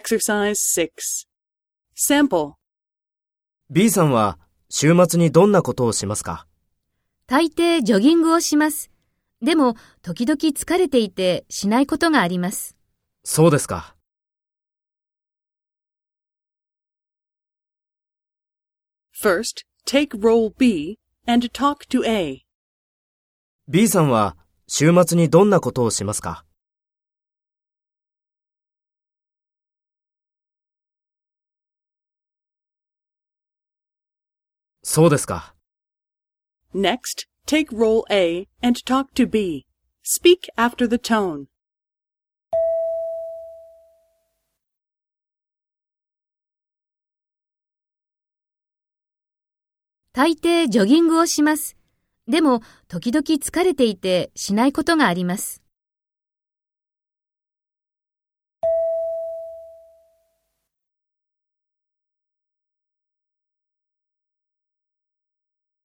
Exercise 6. Sample. B さんは週末にどんなことをしますか？大抵ジョギングをします。でも、時々疲れていてしないことがあります。そうですか。First, take role B and talk to A. B さんは週末にどんなことをしますか？そうですか。Next, take role A and talk to B. Speak after the tone. 大抵ジョギングをします。でも、時々疲れていてしないことがあります。